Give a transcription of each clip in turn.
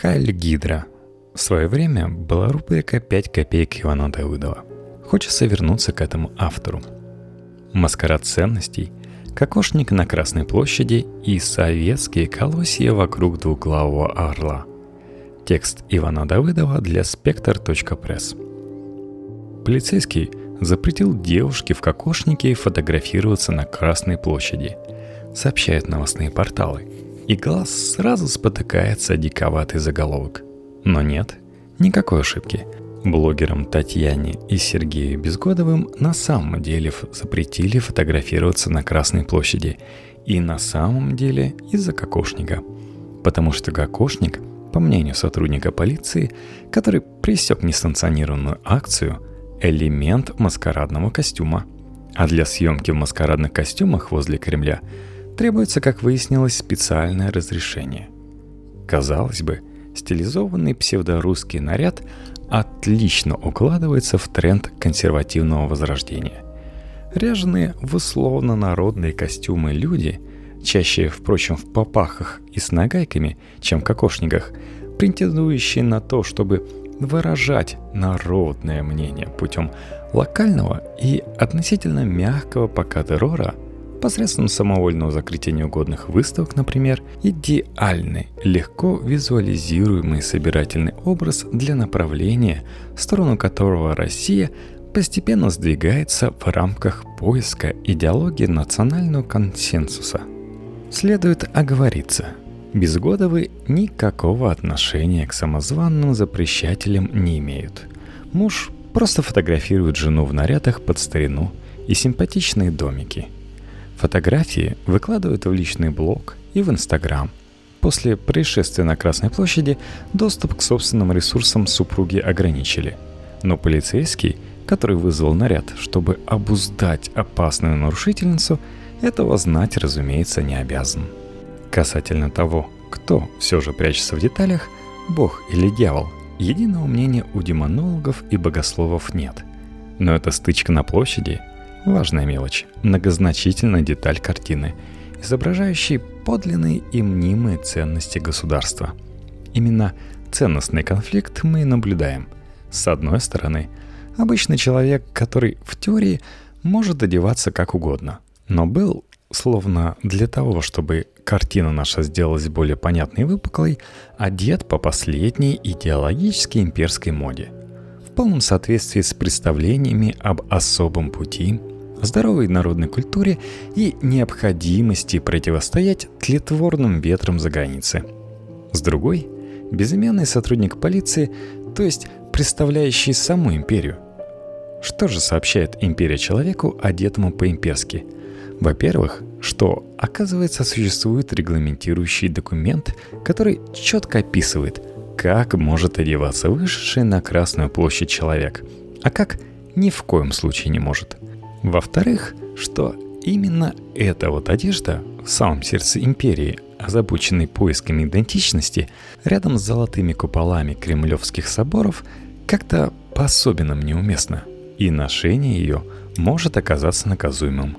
Хайль Гидра. В свое время была рубрика «5 копеек Ивана Давыдова». Хочется вернуться к этому автору. Маскарад ценностей, кокошник на Красной площади и советские колосья вокруг двуглавого орла. Текст Ивана Давыдова для спектр.пресс. Полицейский запретил девушке в кокошнике фотографироваться на Красной площади, сообщают новостные порталы – и глаз сразу спотыкается диковатый заголовок. Но нет, никакой ошибки. Блогерам Татьяне и Сергею Безгодовым на самом деле запретили фотографироваться на Красной площади. И на самом деле из-за кокошника. Потому что кокошник, по мнению сотрудника полиции, который пресек несанкционированную акцию, элемент маскарадного костюма. А для съемки в маскарадных костюмах возле Кремля – требуется, как выяснилось, специальное разрешение. Казалось бы, стилизованный псевдорусский наряд отлично укладывается в тренд консервативного возрождения. Ряженые в условно-народные костюмы люди, чаще, впрочем, в попахах и с нагайками, чем в кокошниках, претендующие на то, чтобы выражать народное мнение путем локального и относительно мягкого пока террора – посредством самовольного закрытия неугодных выставок, например, идеальный, легко визуализируемый собирательный образ для направления, в сторону которого Россия постепенно сдвигается в рамках поиска идеологии национального консенсуса. Следует оговориться, Безгодовы никакого отношения к самозванным запрещателям не имеют. Муж просто фотографирует жену в нарядах под старину и симпатичные домики – Фотографии выкладывают в личный блог и в Инстаграм. После происшествия на Красной площади доступ к собственным ресурсам супруги ограничили. Но полицейский, который вызвал наряд, чтобы обуздать опасную нарушительницу, этого знать, разумеется, не обязан. Касательно того, кто все же прячется в деталях, бог или дьявол, единого мнения у демонологов и богословов нет. Но эта стычка на площади Важная мелочь, многозначительная деталь картины, изображающая подлинные и мнимые ценности государства. Именно ценностный конфликт мы и наблюдаем. С одной стороны, обычный человек, который в теории может одеваться как угодно, но был, словно для того, чтобы картина наша сделалась более понятной и выпуклой, одет по последней идеологически имперской моде – в полном соответствии с представлениями об особом пути, здоровой народной культуре и необходимости противостоять тлетворным ветрам за границы. С другой, безымянный сотрудник полиции, то есть представляющий саму империю. Что же сообщает империя человеку, одетому по-имперски? Во-первых, что, оказывается, существует регламентирующий документ, который четко описывает, как может одеваться вышедший на Красную площадь человек, а как ни в коем случае не может – во-вторых, что именно эта вот одежда в самом сердце империи, озабоченной поисками идентичности, рядом с золотыми куполами кремлевских соборов, как-то по-особенному неуместно, и ношение ее может оказаться наказуемым.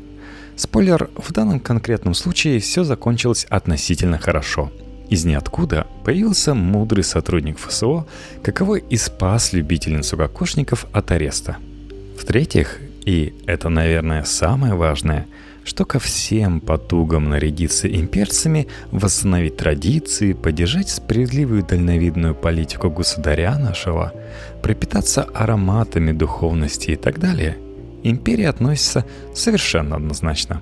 Спойлер, в данном конкретном случае все закончилось относительно хорошо. Из ниоткуда появился мудрый сотрудник ФСО, каковой и спас любительницу кокошников от ареста. В-третьих, и это, наверное, самое важное, что ко всем потугам нарядиться имперцами, восстановить традиции, поддержать справедливую дальновидную политику государя нашего, пропитаться ароматами духовности и так далее, империя относится совершенно однозначно.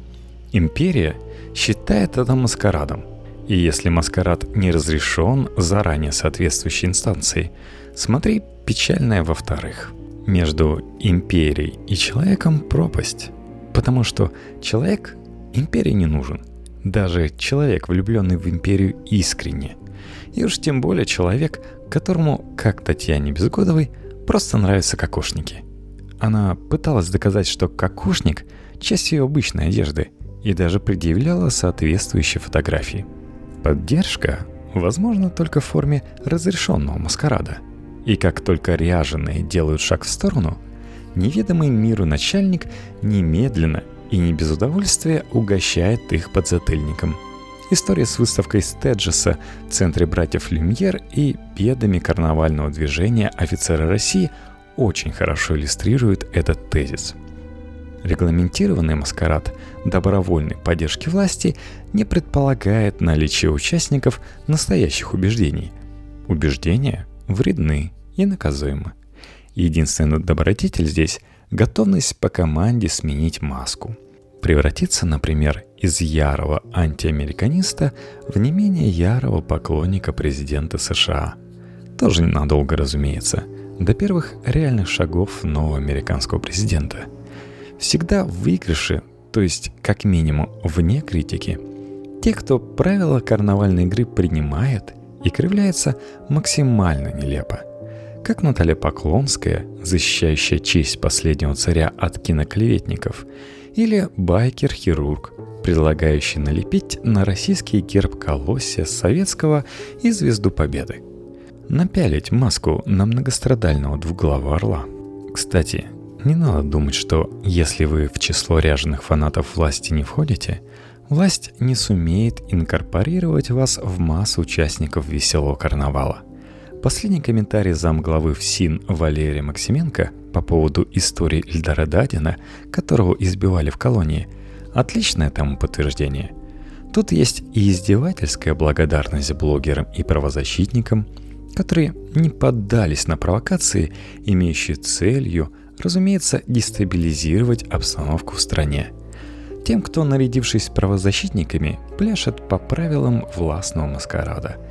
Империя считает это маскарадом. И если маскарад не разрешен заранее соответствующей инстанцией, смотри печальное во-вторых – между империей и человеком пропасть. Потому что человек империи не нужен. Даже человек, влюбленный в империю искренне. И уж тем более человек, которому, как Татьяне Безгодовой, просто нравятся кокошники. Она пыталась доказать, что кокошник – часть ее обычной одежды, и даже предъявляла соответствующие фотографии. Поддержка возможно только в форме разрешенного маскарада – и как только ряженые делают шаг в сторону, неведомый миру начальник немедленно и не без удовольствия угощает их подзатыльником. история с выставкой Стеджеса в центре братьев Люмьер и бедами карнавального движения офицера России очень хорошо иллюстрируют этот тезис. Регламентированный маскарад добровольной поддержки власти не предполагает наличие участников настоящих убеждений. Убеждения вредны и наказуемы. Единственный добродетель здесь – готовность по команде сменить маску. Превратиться, например, из ярого антиамериканиста в не менее ярого поклонника президента США. Тоже ненадолго, разумеется, до первых реальных шагов нового американского президента. Всегда в выигрыше, то есть как минимум вне критики, те, кто правила карнавальной игры принимает и кривляется максимально нелепо – как Наталья Поклонская, защищающая честь последнего царя от киноклеветников, или байкер-хирург, предлагающий налепить на российский герб колосsia советского и звезду победы. Напялить маску на многострадального двуглавого орла. Кстати, не надо думать, что если вы в число ряженых фанатов власти не входите, власть не сумеет инкорпорировать вас в массу участников веселого карнавала – Последний комментарий замглавы ФСИН Валерия Максименко по поводу истории Ильдара Дадина, которого избивали в колонии, отличное тому подтверждение. Тут есть и издевательская благодарность блогерам и правозащитникам, которые не поддались на провокации, имеющие целью, разумеется, дестабилизировать обстановку в стране. Тем, кто, нарядившись правозащитниками, пляшет по правилам властного маскарада –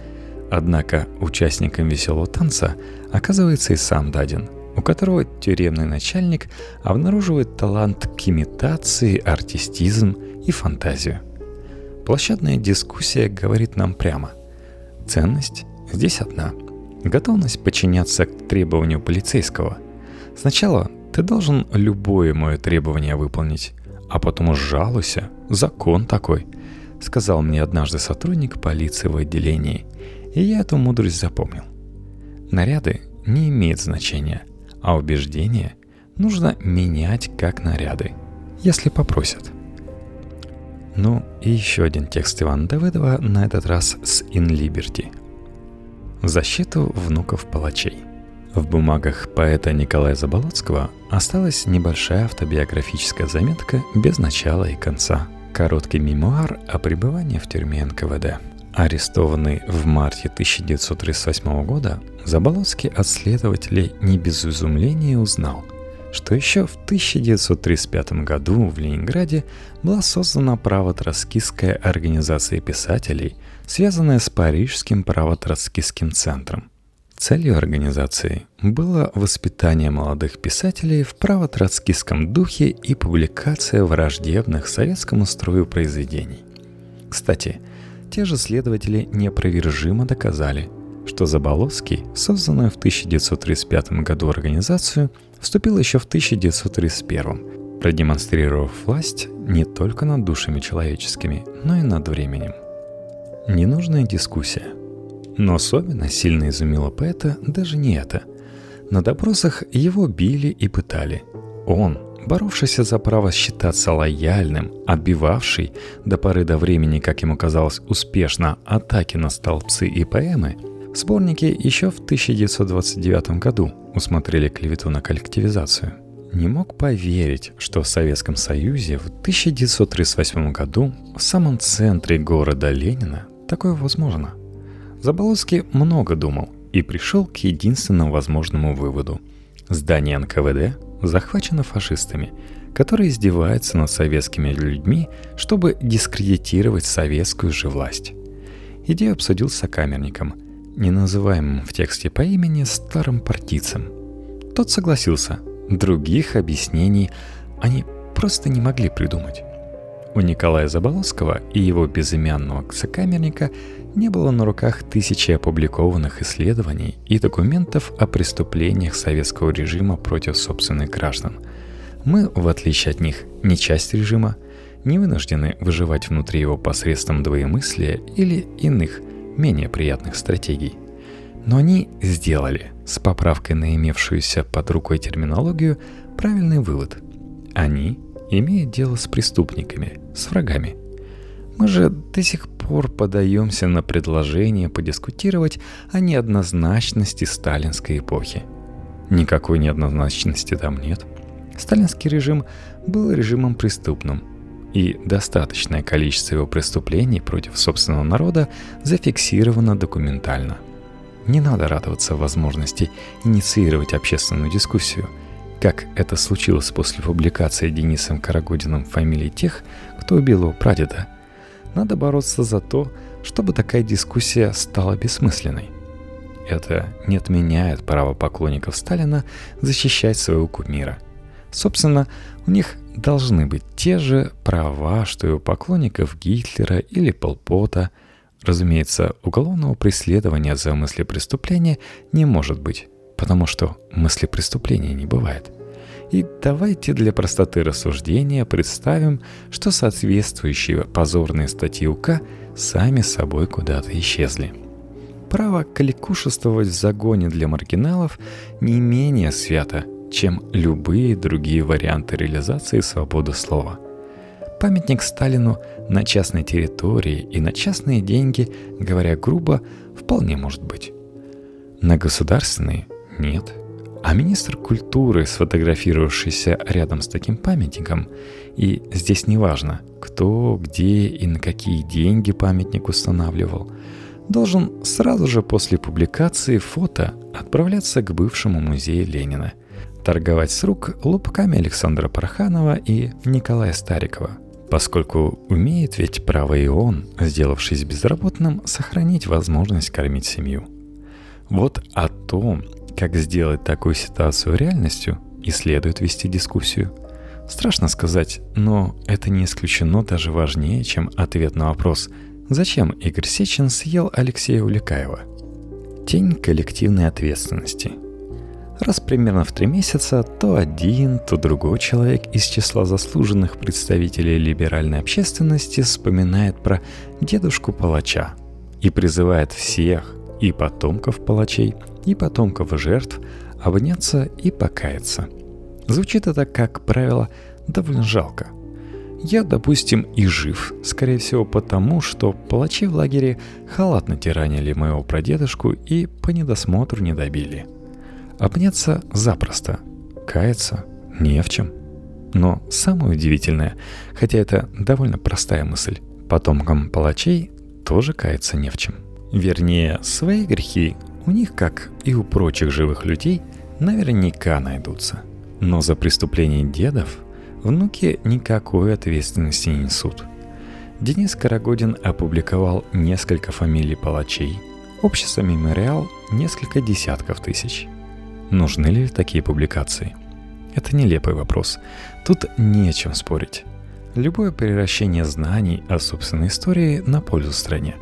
Однако участником веселого танца оказывается и сам Дадин, у которого тюремный начальник обнаруживает талант к имитации, артистизм и фантазию. Площадная дискуссия говорит нам прямо. Ценность здесь одна. Готовность подчиняться к требованию полицейского. Сначала ты должен любое мое требование выполнить, а потом жалуйся. Закон такой, сказал мне однажды сотрудник полиции в отделении – и я эту мудрость запомнил. Наряды не имеют значения, а убеждения нужно менять как наряды, если попросят. Ну и еще один текст Ивана Давыдова, на этот раз с In Liberty. Защиту внуков палачей. В бумагах поэта Николая Заболоцкого осталась небольшая автобиографическая заметка без начала и конца. Короткий мемуар о пребывании в тюрьме НКВД – Арестованный в марте 1938 года, Заболоцкий от следователей не без изумления узнал, что еще в 1935 году в Ленинграде была создана правотроцкистская организация писателей, связанная с Парижским правотроцкистским центром. Целью организации было воспитание молодых писателей в правотроцкистском духе и публикация враждебных советскому строю произведений. Кстати, те же следователи неопровержимо доказали, что Заболоцкий, созданную в 1935 году организацию, вступил еще в 1931, продемонстрировав власть не только над душами человеческими, но и над временем. Ненужная дискуссия. Но особенно сильно изумило поэта даже не это. На допросах его били и пытали. Он, боровшийся за право считаться лояльным, отбивавший до поры до времени, как ему казалось, успешно атаки на столбцы и поэмы, в сборнике еще в 1929 году усмотрели клевету на коллективизацию. Не мог поверить, что в Советском Союзе в 1938 году в самом центре города Ленина такое возможно. Заболоцкий много думал и пришел к единственному возможному выводу. Здание НКВД захвачена фашистами, которые издеваются над советскими людьми, чтобы дискредитировать советскую же власть. Идею обсудил с сокамерником, не называемым в тексте по имени старым партийцем. Тот согласился, других объяснений они просто не могли придумать. У Николая Заболоцкого и его безымянного сокамерника не было на руках тысячи опубликованных исследований и документов о преступлениях советского режима против собственных граждан. Мы, в отличие от них, не часть режима, не вынуждены выживать внутри его посредством двоемыслия или иных, менее приятных стратегий. Но они сделали, с поправкой на имевшуюся под рукой терминологию, правильный вывод. Они имеют дело с преступниками, с врагами – Мы же до сих пор подаемся на предложение подискутировать о неоднозначности сталинской эпохи. Никакой неоднозначности там нет. Сталинский режим был режимом преступным, и достаточное количество его преступлений против собственного народа зафиксировано документально. Не надо радоваться возможности инициировать общественную дискуссию, как это случилось после публикации Денисом Карагодиным фамилии тех, кто убил его прадеда. Надо бороться за то, чтобы такая дискуссия стала бессмысленной. Это не отменяет право поклонников Сталина защищать своего кумира. Собственно, у них должны быть те же права, что и у поклонников Гитлера или Полпота. Разумеется, уголовного преследования за мысли преступления не может быть, потому что мысли преступления не бывает. И давайте для простоты рассуждения представим, что соответствующие позорные статьи УК сами собой куда-то исчезли. Право каликушествовать в загоне для маргиналов не менее свято, чем любые другие варианты реализации свободы слова. Памятник Сталину на частной территории и на частные деньги, говоря грубо, вполне может быть. На государственные – нет. А министр культуры, сфотографировавшийся рядом с таким памятником, и здесь не важно, кто, где и на какие деньги памятник устанавливал, должен сразу же после публикации фото отправляться к бывшему музею Ленина – торговать с рук лупками Александра Парханова и Николая Старикова, поскольку умеет ведь право и он, сделавшись безработным, сохранить возможность кормить семью. Вот о том, как сделать такую ситуацию реальностью, и следует вести дискуссию. Страшно сказать, но это не исключено даже важнее, чем ответ на вопрос «Зачем Игорь Сечин съел Алексея Уликаева?» Тень коллективной ответственности – Раз примерно в три месяца то один, то другой человек из числа заслуженных представителей либеральной общественности вспоминает про дедушку палача и призывает всех, и потомков палачей, и потомков жертв, обняться и покаяться. Звучит это, как правило, довольно жалко. Я, допустим, и жив, скорее всего потому, что палачи в лагере халатно тиранили моего прадедушку и по недосмотру не добили – Обняться запросто, каяться не в чем. Но самое удивительное, хотя это довольно простая мысль, потомкам палачей тоже каяться не в чем. Вернее, свои грехи у них, как и у прочих живых людей, наверняка найдутся. Но за преступление дедов внуки никакой ответственности не несут. Денис Карагодин опубликовал несколько фамилий палачей, общество «Мемориал» — несколько десятков тысяч – Нужны ли такие публикации? Это нелепый вопрос. Тут не о чем спорить. Любое превращение знаний о собственной истории на пользу стране.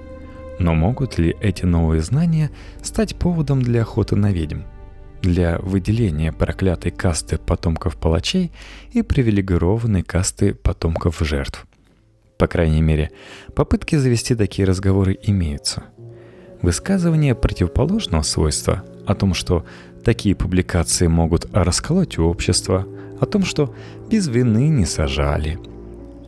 Но могут ли эти новые знания стать поводом для охоты на ведьм? Для выделения проклятой касты потомков палачей и привилегированной касты потомков жертв? По крайней мере, попытки завести такие разговоры имеются. Высказывание противоположного свойства о том, что Такие публикации могут расколоть общество, о том, что без вины не сажали.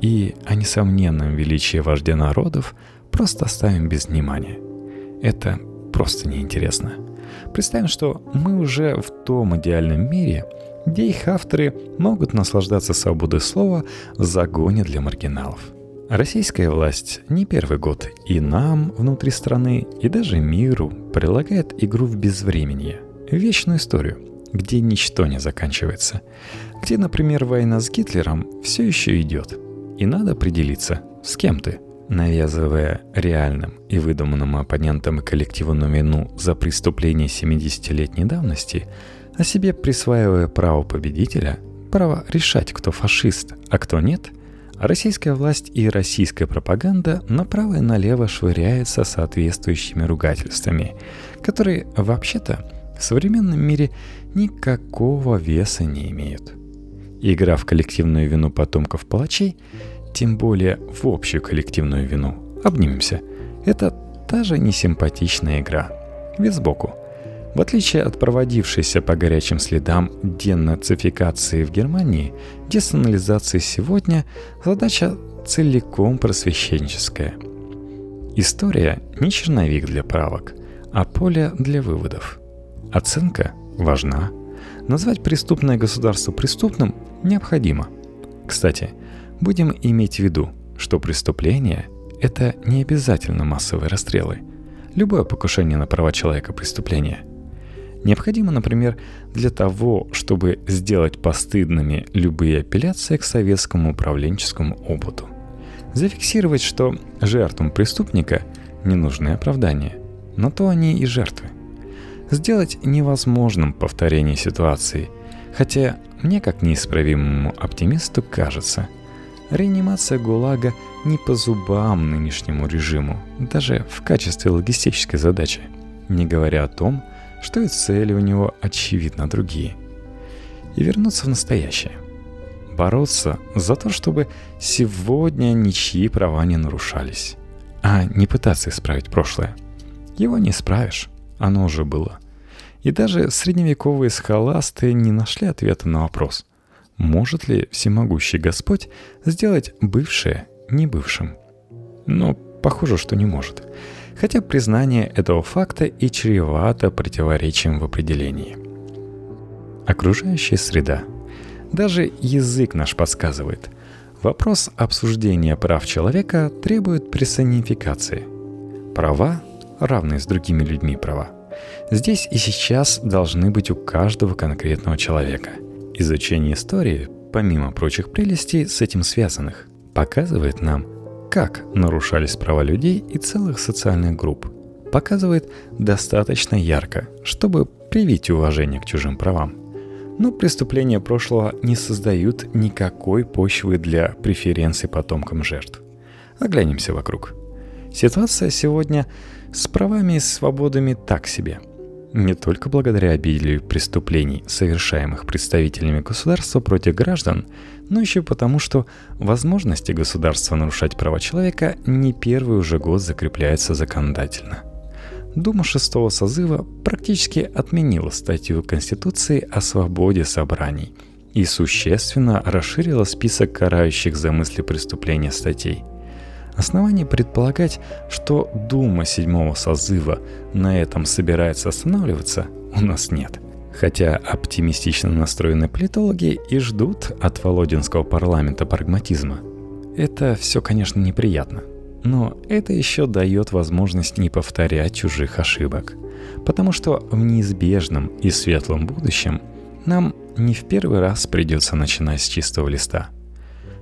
И о несомненном величии вождя народов просто оставим без внимания. Это просто неинтересно. Представим, что мы уже в том идеальном мире, где их авторы могут наслаждаться свободой слова в загоне для маргиналов. Российская власть не первый год и нам внутри страны, и даже миру прилагает игру в безвременье – вечную историю, где ничто не заканчивается, где, например, война с Гитлером все еще идет, и надо определиться, с кем ты, навязывая реальным и выдуманным оппонентам и коллективную вину за преступление 70-летней давности, а себе присваивая право победителя, право решать, кто фашист, а кто нет, российская власть и российская пропаганда направо и налево швыряются соответствующими ругательствами, которые вообще-то в современном мире никакого веса не имеют. Игра в коллективную вину потомков палачей, тем более в общую коллективную вину, обнимемся, это та же несимпатичная игра. Без сбоку. В отличие от проводившейся по горячим следам денацификации в Германии, десанализации сегодня, задача целиком просвещенческая. История не черновик для правок, а поле для выводов. Оценка важна. Назвать преступное государство преступным необходимо. Кстати, будем иметь в виду, что преступление – это не обязательно массовые расстрелы. Любое покушение на права человека – преступление – Необходимо, например, для того, чтобы сделать постыдными любые апелляции к советскому управленческому опыту. Зафиксировать, что жертвам преступника не нужны оправдания, но то они и жертвы. Сделать невозможным повторение ситуации, хотя мне как неисправимому оптимисту кажется, реанимация ГУЛАГа не по зубам нынешнему режиму, даже в качестве логистической задачи, не говоря о том, что и цели у него очевидно другие. И вернуться в настоящее. Бороться за то, чтобы сегодня ничьи права не нарушались. А не пытаться исправить прошлое. Его не исправишь, оно уже было. И даже средневековые схоласты не нашли ответа на вопрос, может ли всемогущий Господь сделать бывшее не бывшим. Но похоже, что не может хотя признание этого факта и чревато противоречием в определении. Окружающая среда. Даже язык наш подсказывает. Вопрос обсуждения прав человека требует персонификации. Права, равные с другими людьми права, здесь и сейчас должны быть у каждого конкретного человека. Изучение истории, помимо прочих прелестей с этим связанных, показывает нам, как нарушались права людей и целых социальных групп, показывает достаточно ярко, чтобы привить уважение к чужим правам. Но преступления прошлого не создают никакой почвы для преференций потомкам жертв. Оглянемся вокруг. Ситуация сегодня с правами и свободами так себе – не только благодаря обилию преступлений, совершаемых представителями государства против граждан, но еще потому, что возможности государства нарушать права человека не первый уже год закрепляются законодательно. Дума шестого созыва практически отменила статью Конституции о свободе собраний и существенно расширила список карающих за мысли преступления статей – Оснований предполагать, что Дума седьмого созыва на этом собирается останавливаться, у нас нет. Хотя оптимистично настроенные политологи и ждут от Володинского парламента прагматизма. Это все, конечно, неприятно. Но это еще дает возможность не повторять чужих ошибок. Потому что в неизбежном и светлом будущем нам не в первый раз придется начинать с чистого листа –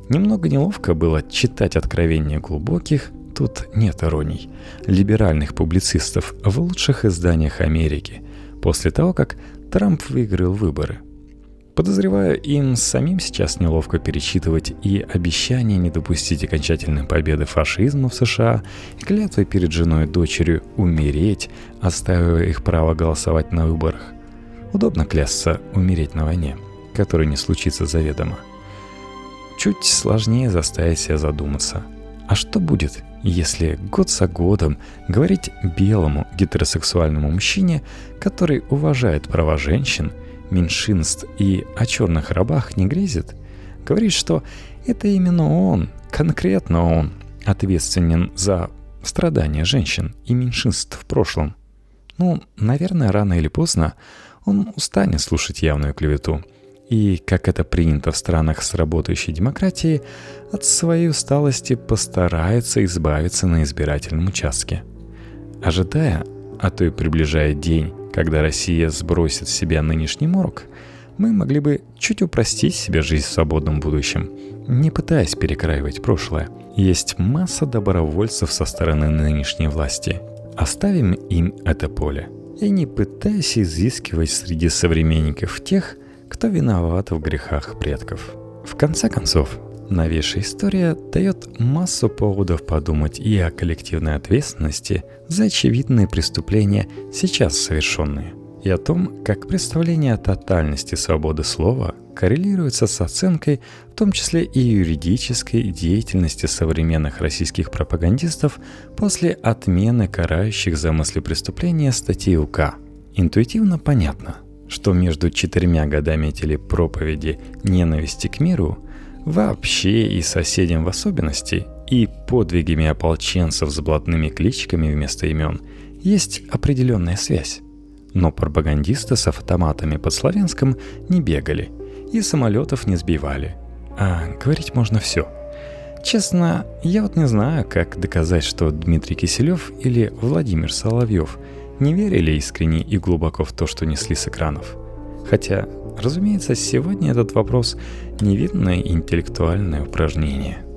Немного неловко было читать откровения глубоких, тут нет ироний, либеральных публицистов в лучших изданиях Америки после того, как Трамп выиграл выборы. Подозреваю, им самим сейчас неловко перечитывать и обещание не допустить окончательной победы фашизма в США, и клятвы перед женой и дочерью умереть, оставив их право голосовать на выборах. Удобно клясться умереть на войне, которая не случится заведомо чуть сложнее заставить себя задуматься. А что будет, если год за годом говорить белому гетеросексуальному мужчине, который уважает права женщин, меньшинств и о черных рабах не грезит, говорить, что это именно он, конкретно он, ответственен за страдания женщин и меньшинств в прошлом. Ну, наверное, рано или поздно он устанет слушать явную клевету – и, как это принято в странах с работающей демократией, от своей усталости постарается избавиться на избирательном участке. Ожидая, а то и приближая день, когда Россия сбросит с себя нынешний морок, мы могли бы чуть упростить себе жизнь в свободном будущем, не пытаясь перекраивать прошлое. Есть масса добровольцев со стороны нынешней власти. Оставим им это поле. И не пытаясь изыскивать среди современников тех, кто виноват в грехах предков. В конце концов, новейшая история дает массу поводов подумать и о коллективной ответственности за очевидные преступления, сейчас совершенные, и о том, как представление о тотальности свободы слова коррелируется с оценкой, в том числе и юридической деятельности современных российских пропагандистов после отмены карающих замысли преступления статьи УК. Интуитивно понятно – что между четырьмя годами телепроповеди ненависти к миру вообще и соседям в особенности, и подвигами ополченцев с блатными кличками вместо имен есть определенная связь. Но пропагандисты с автоматами под Славянском не бегали и самолетов не сбивали. А говорить можно все. Честно, я вот не знаю, как доказать, что Дмитрий Киселев или Владимир Соловьев не верили искренне и глубоко в то, что несли с экранов. Хотя, разумеется, сегодня этот вопрос невидное интеллектуальное упражнение –